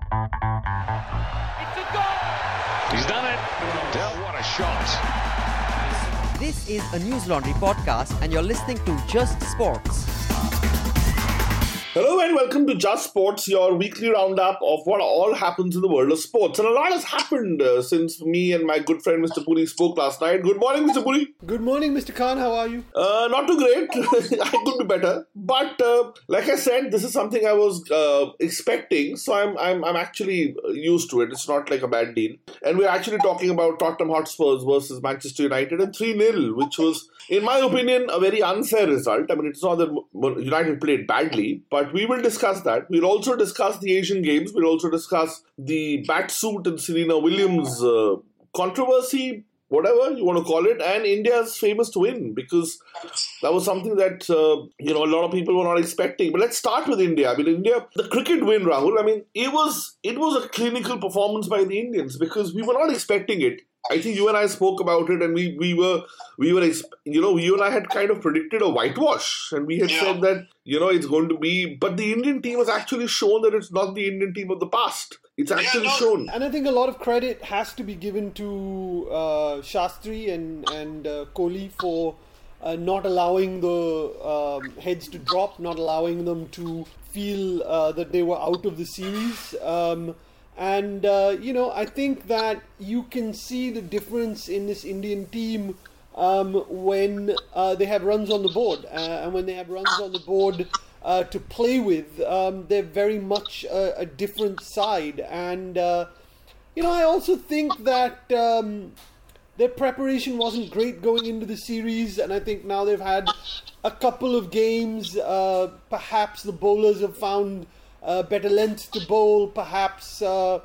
It's a goal! He's done it. Dell, what a shot. This is a News Laundry podcast, and you're listening to Just Sports. Hello and welcome to Just Sports, your weekly roundup of what all happens in the world of sports. And a lot has happened uh, since me and my good friend Mr. Puri spoke last night. Good morning, Mr. Puri. Good morning, Mr. Khan. How are you? Uh, not too great. I could be better, but uh, like I said, this is something I was uh, expecting, so I'm, I'm I'm actually used to it. It's not like a bad deal. And we're actually talking about Tottenham Hotspurs versus Manchester United and three 0 which was, in my opinion, a very unfair result. I mean, it's not that United played badly, but we will discuss that. We'll also discuss the Asian Games. We'll also discuss the catsuit and Serena Williams uh, controversy whatever you want to call it, and India's famous win because that was something that uh, you know a lot of people were not expecting. But let's start with India. I mean, India, the cricket win, Rahul. I mean, it was it was a clinical performance by the Indians because we were not expecting it. I think you and I spoke about it, and we we were we were you know you and I had kind of predicted a whitewash, and we had yeah. said that you know it's going to be, but the Indian team has actually shown that it's not the Indian team of the past. It's actually yeah, no, shown, and I think a lot of credit has to be given to uh, Shastri and and uh, Kohli for. Uh, not allowing the um, heads to drop, not allowing them to feel uh, that they were out of the series. Um, and, uh, you know, I think that you can see the difference in this Indian team um, when uh, they have runs on the board. Uh, and when they have runs on the board uh, to play with, um, they're very much a, a different side. And, uh, you know, I also think that. Um, their preparation wasn't great going into the series, and I think now they've had a couple of games. Uh, perhaps the bowlers have found uh, better length to bowl, perhaps uh,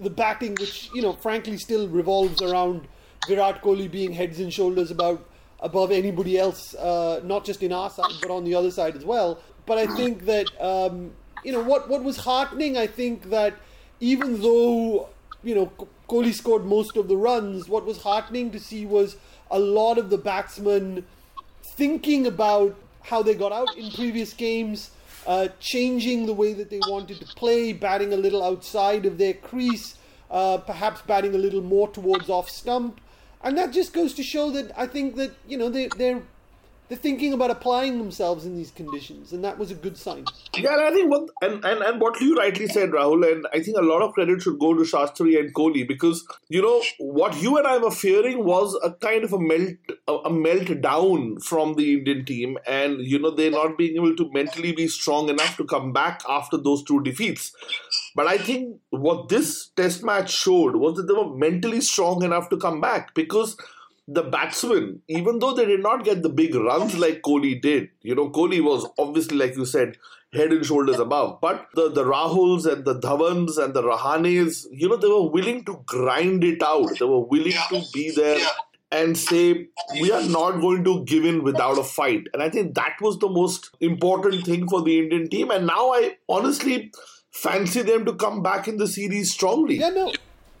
the batting, which you know, frankly, still revolves around Virat Kohli being heads and shoulders about above anybody else, uh, not just in our side but on the other side as well. But I think that um, you know what what was heartening. I think that even though you know Kohli scored most of the runs, what was heartening to see was a lot of the batsmen thinking about how they got out in previous games uh, changing the way that they wanted to play, batting a little outside of their crease, uh, perhaps batting a little more towards off stump. And that just goes to show that I think that, you know, they, they're they're thinking about applying themselves in these conditions, and that was a good sign. Yeah, I think what and, and, and what you rightly said, Rahul, and I think a lot of credit should go to Shastri and Kohli because you know what you and I were fearing was a kind of a melt a, a meltdown from the Indian team, and you know they're not being able to mentally be strong enough to come back after those two defeats. But I think what this test match showed was that they were mentally strong enough to come back because the batsmen, even though they did not get the big runs like Kohli did, you know, Kohli was obviously, like you said, head and shoulders above. But the, the Rahuls and the Dhawans and the Rahanes, you know, they were willing to grind it out. They were willing yeah. to be there yeah. and say, we are not going to give in without a fight. And I think that was the most important thing for the Indian team. And now I honestly fancy them to come back in the series strongly. Yeah, no.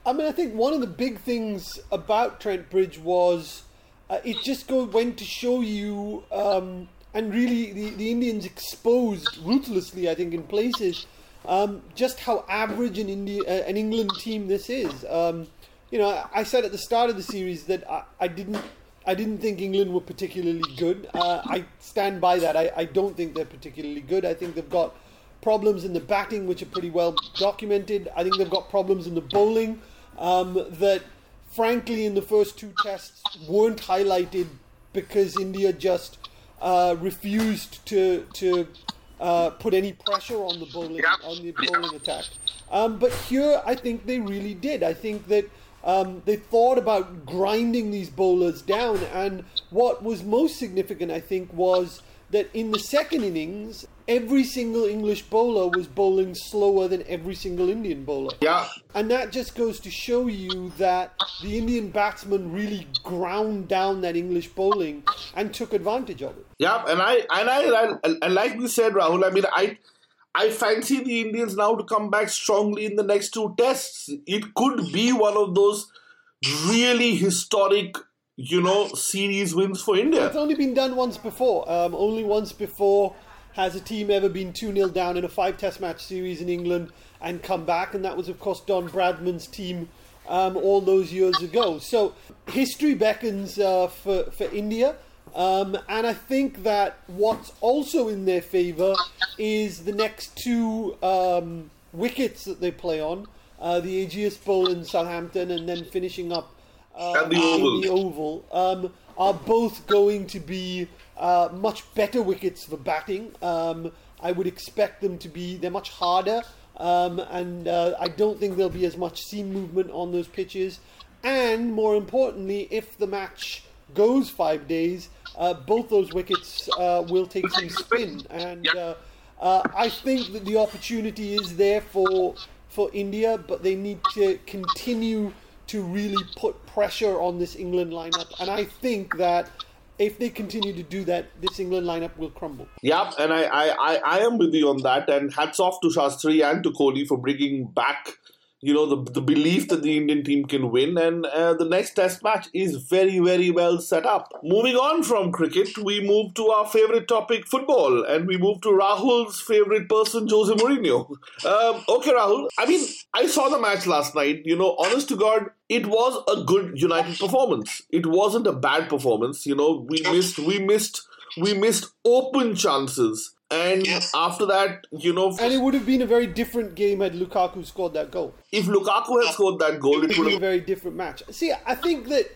I mean, I think one of the big things about Trent Bridge was uh, it just go, went to show you, um, and really the, the Indians exposed ruthlessly, I think, in places, um, just how average an India, uh, an England team this is. Um, you know, I said at the start of the series that I, I didn't. I didn't think England were particularly good. Uh, I stand by that. I, I don't think they're particularly good. I think they've got problems in the batting, which are pretty well documented. I think they've got problems in the bowling um, that, frankly, in the first two tests weren't highlighted because India just uh, refused to to uh, put any pressure on the bowling on the bowling attack. Um, but here, I think they really did. I think that. Um, they thought about grinding these bowlers down, and what was most significant, I think, was that in the second innings, every single English bowler was bowling slower than every single Indian bowler. Yeah. And that just goes to show you that the Indian batsmen really ground down that English bowling and took advantage of it. Yeah, and I and I and like we said, Rahul, I mean I I fancy the Indians now to come back strongly in the next two tests. It could be one of those really historic you know, series wins for India. It's only been done once before. Um, only once before has a team ever been 2 0 down in a five test match series in England and come back? And that was, of course, Don Bradman's team um, all those years ago. So history beckons uh, for, for India. Um, and I think that what's also in their favour is the next two um, wickets that they play on uh, the Ageas Bowl in Southampton and then finishing up uh, At the Oval. in the Oval um, are both going to be uh, much better wickets for batting. Um, I would expect them to be, they're much harder. Um, and uh, I don't think there'll be as much seam movement on those pitches. And more importantly, if the match goes five days, uh, both those wickets uh, will take some spin. And uh, uh, I think that the opportunity is there for for India, but they need to continue to really put pressure on this England lineup. And I think that if they continue to do that, this England lineup will crumble. Yeah, and I, I, I, I am with you on that. And hats off to Shastri and to Kohli for bringing back, you know, the, the belief that the Indian team can win. And uh, the next Test match is very, very well set up. Moving on from cricket, we move to our favorite topic, football, and we move to Rahul's favorite person, Jose Mourinho. Um, okay, Rahul. I mean, I saw the match last night. You know, honest to God, it was a good United performance. It wasn't a bad performance. You know, we missed, we missed, we missed open chances. And after that, you know, And it would have been a very different game had Lukaku scored that goal. if Lukaku had scored that goal, it It would have been a very different match. See, I think that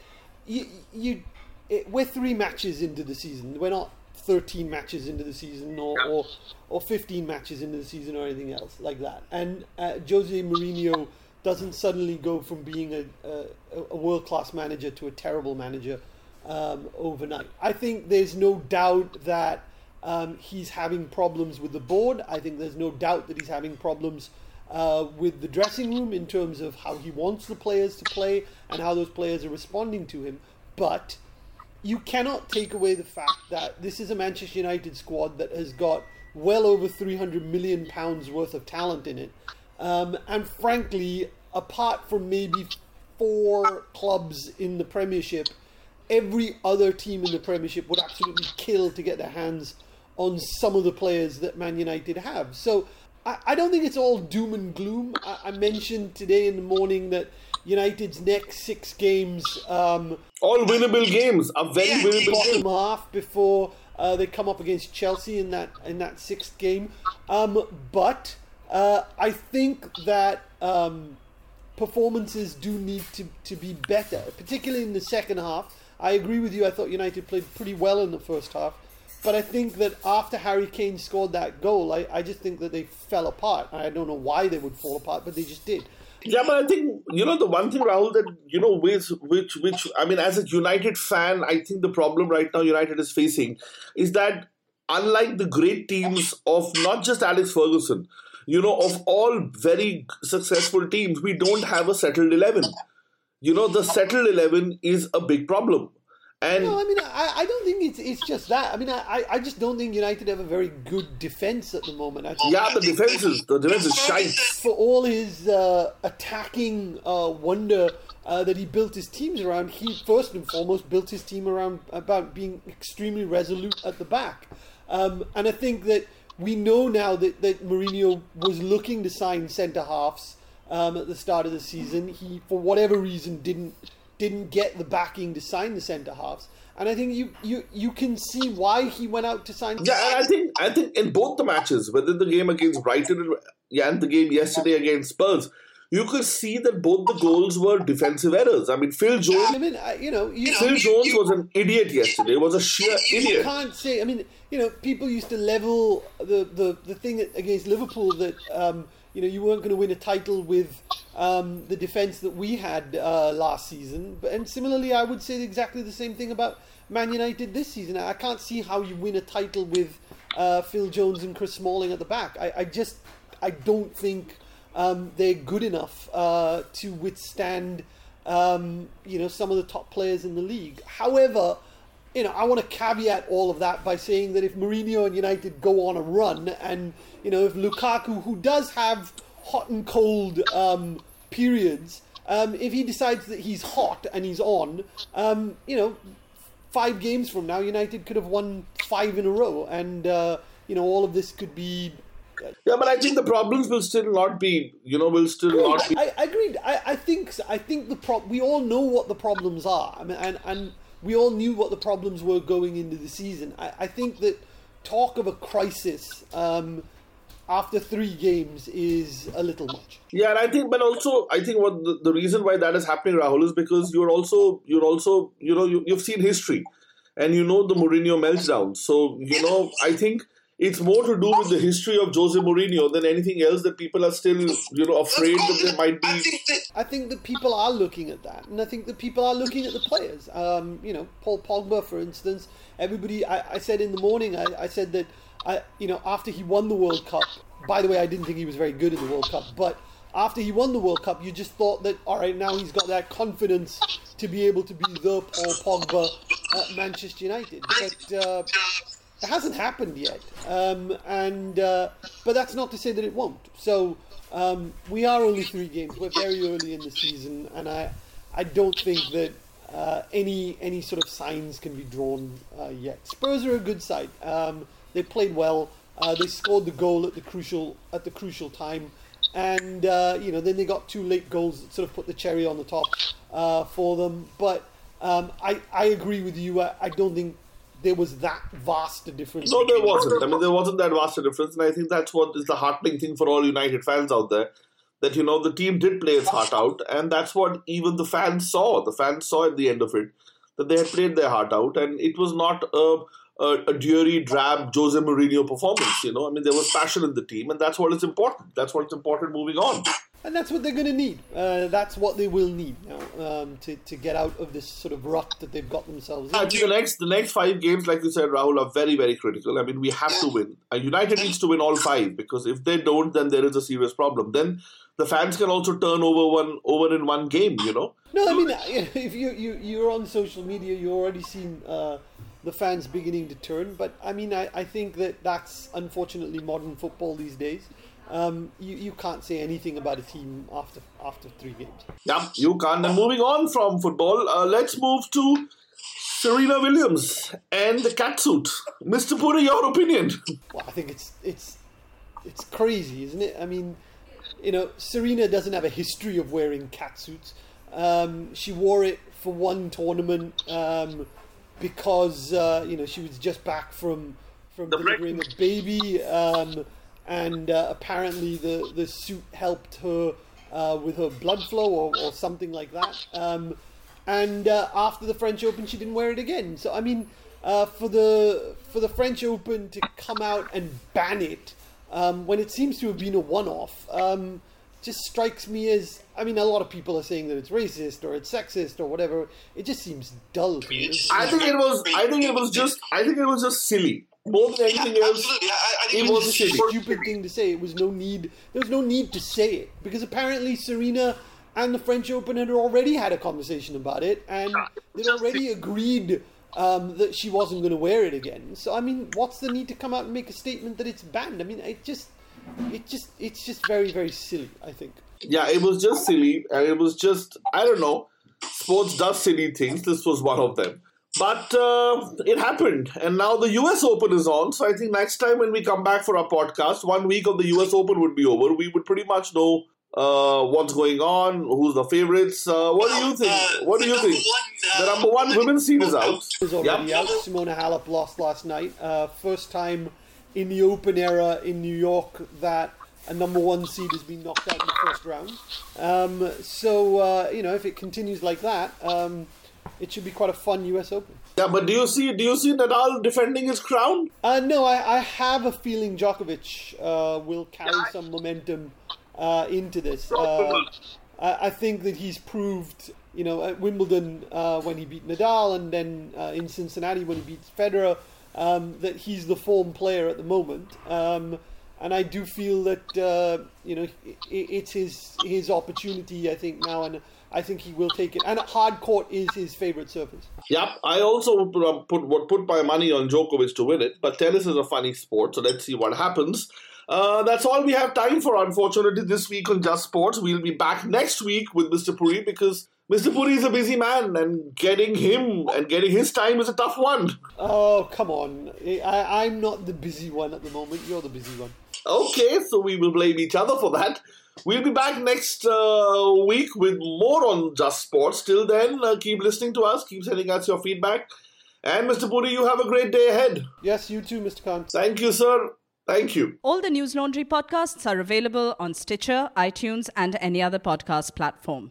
you, you it, we're three matches into the season. We're not 13 matches into the season or, or, or 15 matches into the season or anything else like that. And uh, Jose Mourinho doesn't suddenly go from being a, a, a world class manager to a terrible manager um, overnight. I think there's no doubt that um, he's having problems with the board. I think there's no doubt that he's having problems uh, with the dressing room in terms of how he wants the players to play and how those players are responding to him. But you cannot take away the fact that this is a Manchester United squad that has got well over 300 million pounds worth of talent in it. Um, and frankly, apart from maybe four clubs in the Premiership, every other team in the Premiership would absolutely kill to get their hands on some of the players that Man United have. So I, I don't think it's all doom and gloom. I, I mentioned today in the morning that United's next six games um, All winnable games are very winnable bottom games. half before uh, they come up against Chelsea in that in that sixth game. Um, but uh, I think that um, performances do need to, to be better, particularly in the second half. I agree with you. I thought United played pretty well in the first half. But I think that after Harry Kane scored that goal, I, I just think that they fell apart. I don't know why they would fall apart, but they just did. Yeah, but I think you know the one thing, Rahul, that you know, which, which, which, I mean, as a United fan, I think the problem right now United is facing is that unlike the great teams of not just Alex Ferguson, you know, of all very successful teams, we don't have a settled eleven. You know, the settled eleven is a big problem, and No, I mean, I, I don't think it's it's just that. I mean, I, I just don't think United have a very good defense at the moment. I think yeah, the defense is the defense is shite. for all his uh, attacking uh, wonder uh, that he built his teams around, he first and foremost built his team around about being extremely resolute at the back. Um, and I think that we know now that, that Mourinho was looking to sign centre halves um, at the start of the season. He, for whatever reason, didn't didn't get the backing to sign the centre halves. And I think you, you you can see why he went out to sign. Yeah, I think I think in both the matches, whether the game against Brighton and- the game yesterday against Spurs, you could see that both the goals were defensive errors. I mean, Phil Jones. I mean, I, you know, you, Phil Jones was an idiot yesterday. Was a sheer you idiot. can't say. I mean, you know, people used to level the the, the thing against Liverpool that um, you know you weren't going to win a title with um, the defense that we had uh, last season. And similarly, I would say exactly the same thing about Man United this season. I can't see how you win a title with uh, Phil Jones and Chris Smalling at the back. I, I just I don't think um, they're good enough uh, to withstand um, you know some of the top players in the league. However you know, I want to caveat all of that by saying that if Mourinho and United go on a run, and you know, if Lukaku, who does have hot and cold um, periods, um, if he decides that he's hot and he's on, um, you know, five games from now, United could have won five in a row, and uh, you know all of this could be. Yeah, but I think the problems will still not be, you know, will still not be. I, I agreed. I, I think I think the pro- we all know what the problems are. I mean, and and we all knew what the problems were going into the season. I, I think that talk of a crisis um, after three games is a little much. Yeah, and I think, but also, I think what the, the reason why that is happening, Rahul, is because you're also, you're also, you know, you, you've seen history, and you know the Mourinho meltdown. So you know, I think it's more to do with the history of Jose Mourinho than anything else that people are still, you know, afraid that there might be. I think that people are looking at that, and I think that people are looking at the players. Um, you know, Paul Pogba, for instance. Everybody, I, I said in the morning, I, I said that, I, you know, after he won the World Cup. By the way, I didn't think he was very good in the World Cup, but after he won the World Cup, you just thought that, all right, now he's got that confidence to be able to be the Paul Pogba at Manchester United. But uh, it hasn't happened yet, um, and uh, but that's not to say that it won't. So um, we are only three games. We're very early in the season, and I I don't think that uh, any any sort of signs can be drawn uh, yet. Spurs are a good side. Um, they played well. Uh, they scored the goal at the crucial at the crucial time, and uh, you know then they got two late goals that sort of put the cherry on the top uh, for them. But um, I I agree with you. I, I don't think there was that vast a difference. No, there wasn't. I mean, there wasn't that vast a difference, and I think that's what is the heartening thing for all United fans out there. That you know the team did play its heart out, and that's what even the fans saw. The fans saw at the end of it that they had played their heart out, and it was not a a, a dreary, drab Jose Mourinho performance. You know, I mean, there was passion in the team, and that's what is important. That's what's important moving on. and that's what they're going to need. Uh, that's what they will need now um, to to get out of this sort of rut that they've got themselves in. The next the next five games, like you said, Rahul, are very very critical. I mean, we have to win. Uh, United needs to win all five because if they don't, then there is a serious problem. Then the fans can also turn over one over in one game. You know. No, I mean, if you you you're on social media, you're already seen uh, the fans beginning to turn. But I mean, I, I think that that's unfortunately modern football these days. Um, you you can't say anything about a team after after three games. Yeah, you can't. And moving on from football, uh, let's move to Serena Williams and the catsuit. Mr. Puri, your opinion? Well, I think it's it's it's crazy, isn't it? I mean, you know, Serena doesn't have a history of wearing catsuits. Um, she wore it for one tournament um, because uh, you know she was just back from from delivering a baby, um, and uh, apparently the the suit helped her uh, with her blood flow or, or something like that. Um, and uh, after the French Open, she didn't wear it again. So I mean, uh, for the for the French Open to come out and ban it um, when it seems to have been a one-off, um, just strikes me as. I mean, a lot of people are saying that it's racist or it's sexist or whatever. It just seems dull. To me. I think it was. I think it was just. I think it was just silly. More than anything else, absolutely. I, I it it was was silly. stupid thing to say. It was no need. There was no need to say it because apparently Serena and the French Open had already had a conversation about it, and they'd already agreed um, that she wasn't going to wear it again. So I mean, what's the need to come out and make a statement that it's banned? I mean, it just, it just, it's just very, very silly. I think. yeah, it was just silly, and it was just. I don't know. Sports does silly things. This was one of them. But uh, it happened, and now the US Open is on. So I think next time when we come back for our podcast, one week of the US Open would be over. We would pretty much know uh, what's going on, who's the favorites. Uh, what do you think? Uh, what do you think? uh, the number one women's seed is out. is already Yep. out. Simona Halep lost last night. Uh, first time in the Open era in New York that a number one seed has been knocked out in the first round. Um, so uh, you know, if it continues like that, um, it should be quite a fun U.S. Open. Yeah, but do you see? Do you see Nadal defending his crown? Uh, no, I, I have a feeling Djokovic uh, will carry some momentum uh, into this. Uh, I, I think that he's proved, you know, at Wimbledon uh, when he beat Nadal, and then uh, in Cincinnati when he beat Federer, um, that he's the form player at the moment. Um, and I do feel that uh, you know i it's his his opportunity. I think now, and I think he will take it. And hard court is his favorite surface. Yep, I also would put, um, put would put my money on Djokovic to win it, but tennis is a funny sport, so let's see what happens. Uh, that's all we have time for, unfortunately, this week on Just Sports. We'll be back next week with Mr. Puri because Mr. Puri is a busy man, and getting him and getting his time is a tough one. Oh, come on. I, I'm not the busy one at the moment. You're the busy one. Okay, so we will blame each other for that. We'll be back next uh, week with more on Just Sports. Till then, uh, keep listening to us, keep sending us your feedback. And Mr. Puri, you have a great day ahead. Yes, you too, Mr. Khan. Thank you, sir. Thank you. All the News Laundry podcasts are available on Stitcher, iTunes, and any other podcast platform.